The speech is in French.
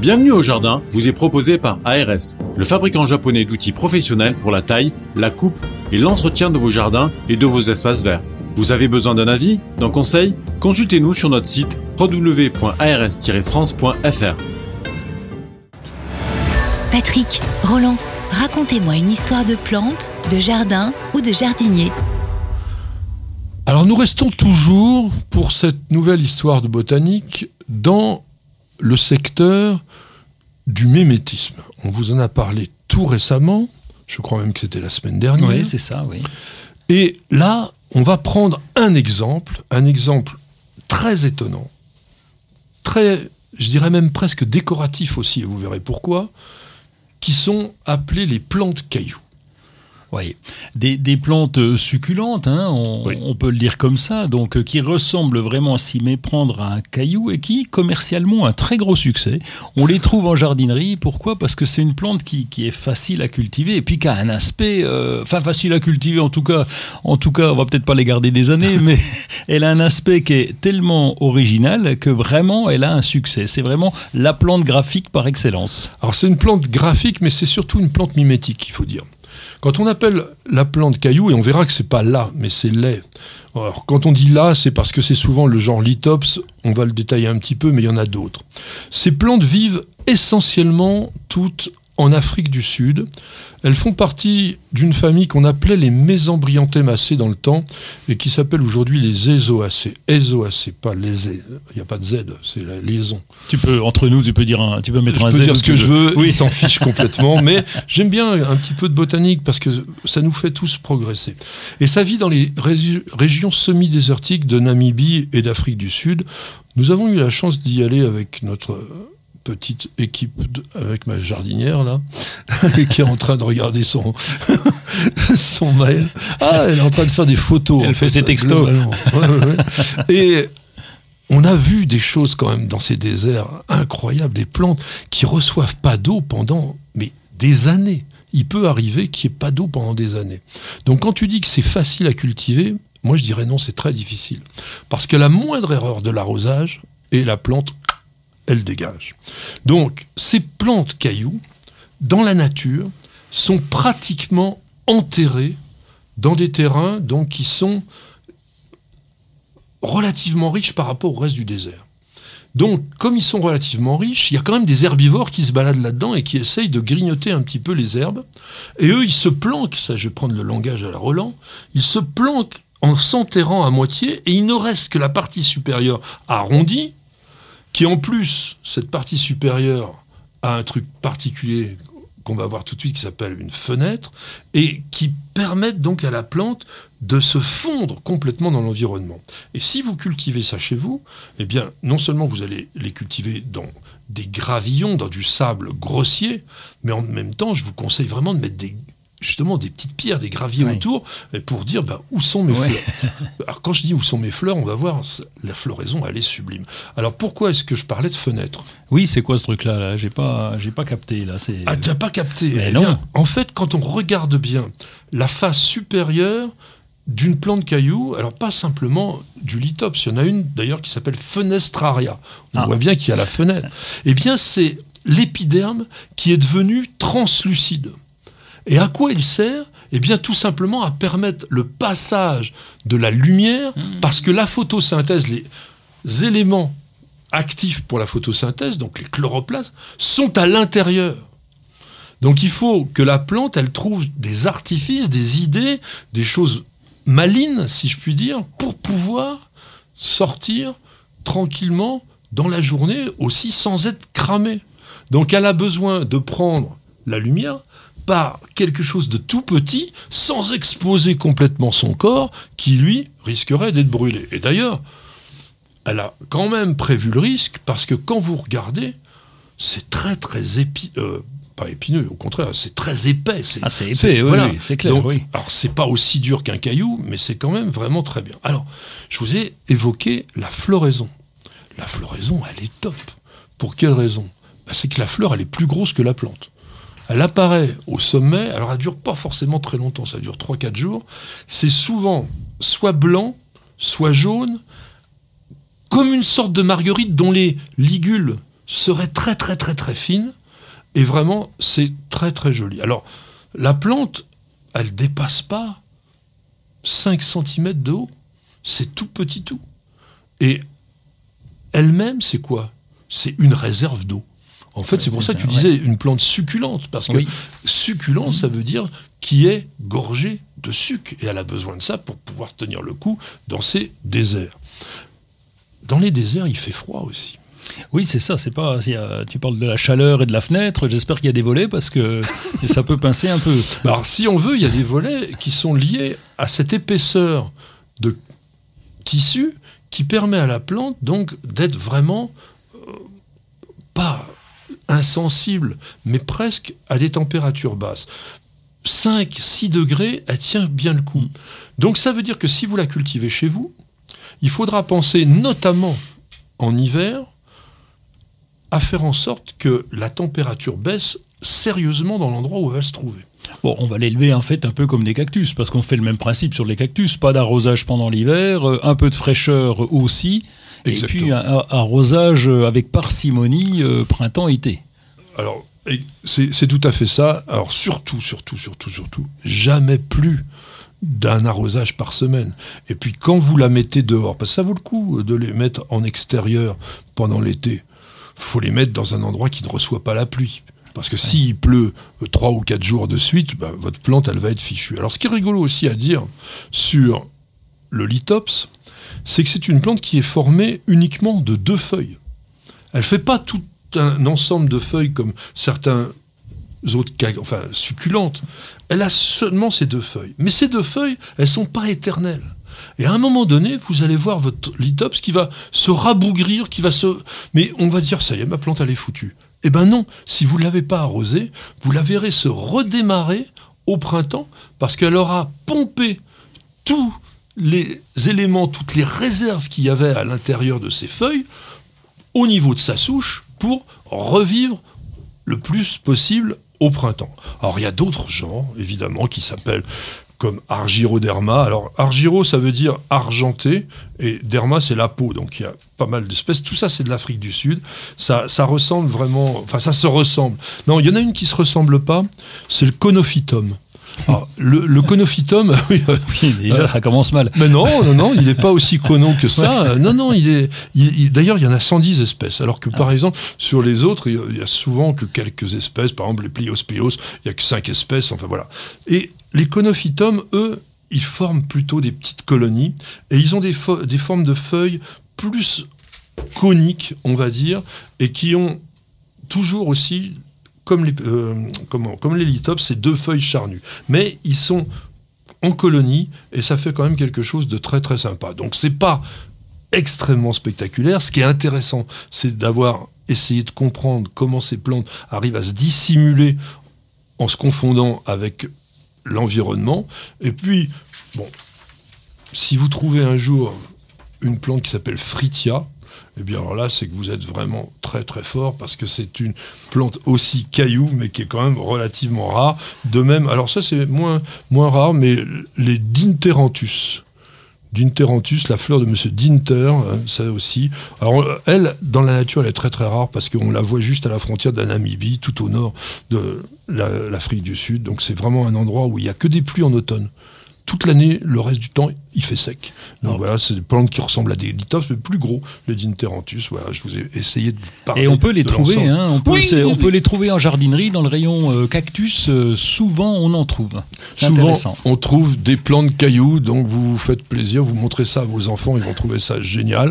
Bienvenue au jardin vous est proposé par ARS, le fabricant japonais d'outils professionnels pour la taille, la coupe et l'entretien de vos jardins et de vos espaces verts. Vous avez besoin d'un avis, d'un conseil? Consultez-nous sur notre site www.ars-france.fr. Patrick, Roland, racontez-moi une histoire de plante, de jardin ou de jardinier. Alors nous restons toujours pour cette nouvelle histoire de botanique dans le secteur du mémétisme. On vous en a parlé tout récemment, je crois même que c'était la semaine dernière. Oui, c'est ça, oui. Et là, on va prendre un exemple, un exemple très étonnant, très, je dirais même presque décoratif aussi, et vous verrez pourquoi, qui sont appelés les plantes cailloux. Oui, des, plantes succulentes, hein, on, peut le dire comme ça, donc euh, qui ressemblent vraiment à s'y méprendre à un caillou et qui, commercialement, ont un très gros succès. On les trouve en jardinerie, pourquoi? Parce que c'est une plante qui, est facile à cultiver et puis qui a un aspect, euh, enfin facile à cultiver en tout cas, en tout cas, on va peut-être pas les garder des années, mais elle a un aspect qui est tellement original que vraiment elle a un succès. C'est vraiment la plante graphique par excellence. Alors c'est une plante graphique, mais c'est surtout une plante mimétique, il faut dire. Quand on appelle la plante caillou, et on verra que c'est pas là, mais c'est lait. Alors, quand on dit là, c'est parce que c'est souvent le genre lithops, on va le détailler un petit peu, mais il y en a d'autres. Ces plantes vivent essentiellement toutes en Afrique du Sud. Elles font partie d'une famille qu'on appelait les Mésembryanthémacées dans le temps et qui s'appelle aujourd'hui les Ézoacées. Ézoacées, pas les Il n'y a pas de Z, c'est la liaison. Tu peux, entre nous, tu peux, dire un, tu peux mettre je un peux dire ce que je veux, oui. il s'en fiche complètement, mais j'aime bien un petit peu de botanique parce que ça nous fait tous progresser. Et ça vit dans les régions semi-désertiques de Namibie et d'Afrique du Sud. Nous avons eu la chance d'y aller avec notre petite équipe avec ma jardinière là, qui est en train de regarder son, son mail. Ah, elle est en train de faire des photos. Elle fait ses textos. Et on a vu des choses quand même dans ces déserts incroyables, des plantes qui reçoivent pas d'eau pendant mais des années. Il peut arriver qu'il n'y ait pas d'eau pendant des années. Donc quand tu dis que c'est facile à cultiver, moi je dirais non, c'est très difficile. Parce que la moindre erreur de l'arrosage, et la plante elle dégage. Donc, ces plantes cailloux, dans la nature, sont pratiquement enterrées dans des terrains donc, qui sont relativement riches par rapport au reste du désert. Donc, comme ils sont relativement riches, il y a quand même des herbivores qui se baladent là-dedans et qui essayent de grignoter un petit peu les herbes. Et eux, ils se planquent, ça je vais prendre le langage à la Roland, ils se planquent en s'enterrant à moitié et il ne reste que la partie supérieure arrondie, qui en plus, cette partie supérieure a un truc particulier qu'on va voir tout de suite qui s'appelle une fenêtre et qui permettent donc à la plante de se fondre complètement dans l'environnement. Et si vous cultivez ça chez vous, eh bien non seulement vous allez les cultiver dans des gravillons, dans du sable grossier, mais en même temps, je vous conseille vraiment de mettre des justement des petites pierres, des graviers autour, pour dire ben, où sont mes fleurs? Alors quand je dis où sont mes fleurs, on va voir, la floraison, elle est sublime. Alors pourquoi est-ce que je parlais de fenêtres? Oui, c'est quoi ce truc-là là? J'ai pas, j'ai pas capté là. Ah, tu n'as pas capté eh non. En fait, quand on regarde bien la face supérieure d'une plante caillou, alors pas simplement du lithops, il y en a une d'ailleurs qui s'appelle fenestraria. On ah. voit bien qu'il y a la fenêtre. Eh bien, c'est l'épiderme qui est devenu translucide. Et à quoi il sert? Eh bien, tout simplement à permettre le passage de la lumière, mmh. parce que la photosynthèse, les éléments actifs pour la photosynthèse, donc les chloroplastes, sont à l'intérieur. Donc il faut que la plante, elle trouve des artifices, des idées, des choses malines, si je puis dire, pour pouvoir sortir tranquillement dans la journée aussi sans être cramée. Donc elle a besoin de prendre la lumière, par quelque chose de tout petit sans exposer complètement son corps qui, lui, risquerait d'être brûlé. Et d'ailleurs, elle a quand même prévu le risque parce que quand vous regardez, c'est très très épineux. Euh, pas épineux, au contraire, c'est très épais. C'est, ah, c'est épais, oui, c'est clair. oui. Alors, c'est pas aussi dur qu'un caillou, mais c'est quand même vraiment très bien. Alors, je vous ai évoqué la floraison. La floraison, elle est top. Pour quelle raison? Ben, C'est que la fleur, elle est plus grosse que la plante. Elle apparaît au sommet, alors elle dure pas forcément très longtemps, ça dure 3-4 jours. C'est souvent soit blanc, soit jaune, comme une sorte de marguerite dont les ligules serait très très très très fine et vraiment c'est très très joli. Alors la plante, elle dépasse pas 5 cm de haut. C'est tout petit tout. Et elle-même, c'est quoi? C'est une réserve d'eau. En fait, c'est pour ça que tu disais une plante succulente, parce que succulent, ça veut dire qui est gorgée de sucre, et elle a besoin de ça pour pouvoir tenir le coup dans ces déserts. Dans les déserts, il fait froid aussi. Oui, c'est ça. C'est pas. tu parles de la chaleur et de la fenêtre. J'espère qu'il y a des volets parce que ça peut pincer un peu. Bah, alors, si on veut, il y a des volets qui sont liés à cette épaisseur de tissu qui permet à la plante donc d'être vraiment euh, insensible, mais presque à des températures basses. 5, 6 degrés, elle tient bien le coup. Donc ça veut dire que si vous la cultivez chez vous, il faudra penser notamment en hiver à faire en sorte que la température baisse sérieusement dans l'endroit où elle va se trouver. Bon, on va l'élever en fait un peu comme des cactus, parce qu'on fait le même principe sur les cactus, pas d'arrosage pendant l'hiver, euh, un peu de fraîcheur aussi, et puis un arrosage avec parcimonie euh, printemps-été. Alors, c'est tout à fait ça. Alors surtout, surtout, surtout, surtout, jamais plus d'un arrosage par semaine. Et puis quand vous la mettez dehors, parce que ça vaut le coup de les mettre en extérieur pendant l'été, faut les mettre dans un endroit qui ne reçoit pas la pluie. Parce que s'il pleut euh, trois ou quatre jours de suite, bah, votre plante, elle va être fichue. Alors, ce qui est rigolo aussi à dire sur le lithops, c'est que c'est une plante qui est formée uniquement de deux feuilles. Elle ne fait pas tout un ensemble de feuilles comme certains autres enfin, succulentes. Elle a seulement ces deux feuilles. Mais ces deux feuilles, elles sont pas éternelles. Et à un moment donné, vous allez voir votre lithops qui va se rabougrir, qui va se... Mais on va dire, ça y est, ma plante, elle est foutue. Eh ben non, si vous ne l'avez pas arrosée, vous la verrez se redémarrer au printemps parce qu'elle aura pompé tous les éléments, toutes les réserves qu'il y avait à l'intérieur de ses feuilles au niveau de sa souche pour revivre le plus possible au printemps. Alors il y a d'autres genres, évidemment, qui s'appellent comme argyroderma. Alors, argyro, ça veut dire argenté, et derma, c'est la peau. Donc, il y a pas mal d'espèces. Tout ça, c'est de l'Afrique du Sud. Ça, ressemble vraiment. Enfin, ça se ressemble. Non, il y en a une qui se ressemble pas. C'est le conophytum. Ah, le, le, conophytum, oui, déjà ça commence mal. Mais non, non, non, il n'est pas aussi conon que ça. Non, non, il est. D'ailleurs, il y en a 110 espèces, alors que par ah. exemple sur les autres, il y a souvent que quelques espèces. Par exemple, les Pliospios, il y a que 5 espèces. Enfin voilà. Et les conophytums, eux, ils forment plutôt des petites colonies et ils ont des, des formes de feuilles plus coniques, on va dire, et qui ont toujours aussi, comme les, euh, comment, comme les lithops, ces deux feuilles charnues. Mais ils sont en colonie et ça fait quand même quelque chose de très très sympa. Donc c'est pas extrêmement spectaculaire. Ce qui est intéressant, c'est d'avoir essayé de comprendre comment ces plantes arrivent à se dissimuler en se confondant avec l'environnement. Et puis, bon, si vous trouvez un jour une plante qui s'appelle Fritia, eh bien alors là, c'est que vous êtes vraiment très très fort parce que c'est une plante aussi caillou, mais qui est quand même relativement rare. De même, alors ça c'est moins, moins rare, mais les Dinteranthus. Dinteranthus, la fleur de Monsieur Dinter, hein, ça aussi. Alors elle, dans la nature, elle est très très rare parce qu'on la voit juste à la frontière de la Namibie, tout au nord de l'Afrique du Sud. Donc c'est vraiment un endroit où il n'y a que des pluies en automne toute l'année, le reste du temps, il fait sec. Donc ah. voilà, c'est des plantes qui ressemblent à des lithops, mais plus gros, les Dinteranthus. Voilà, je vous ai essayé de parler. Et on peut les trouver, hein, on, peut, on peut, les trouver en jardinerie, dans le rayon euh, cactus. Euh, souvent, on en trouve. Souvent, on trouve des plantes cailloux, donc vous vous faites plaisir, vous montrez ça à vos enfants, ils vont trouver ça génial.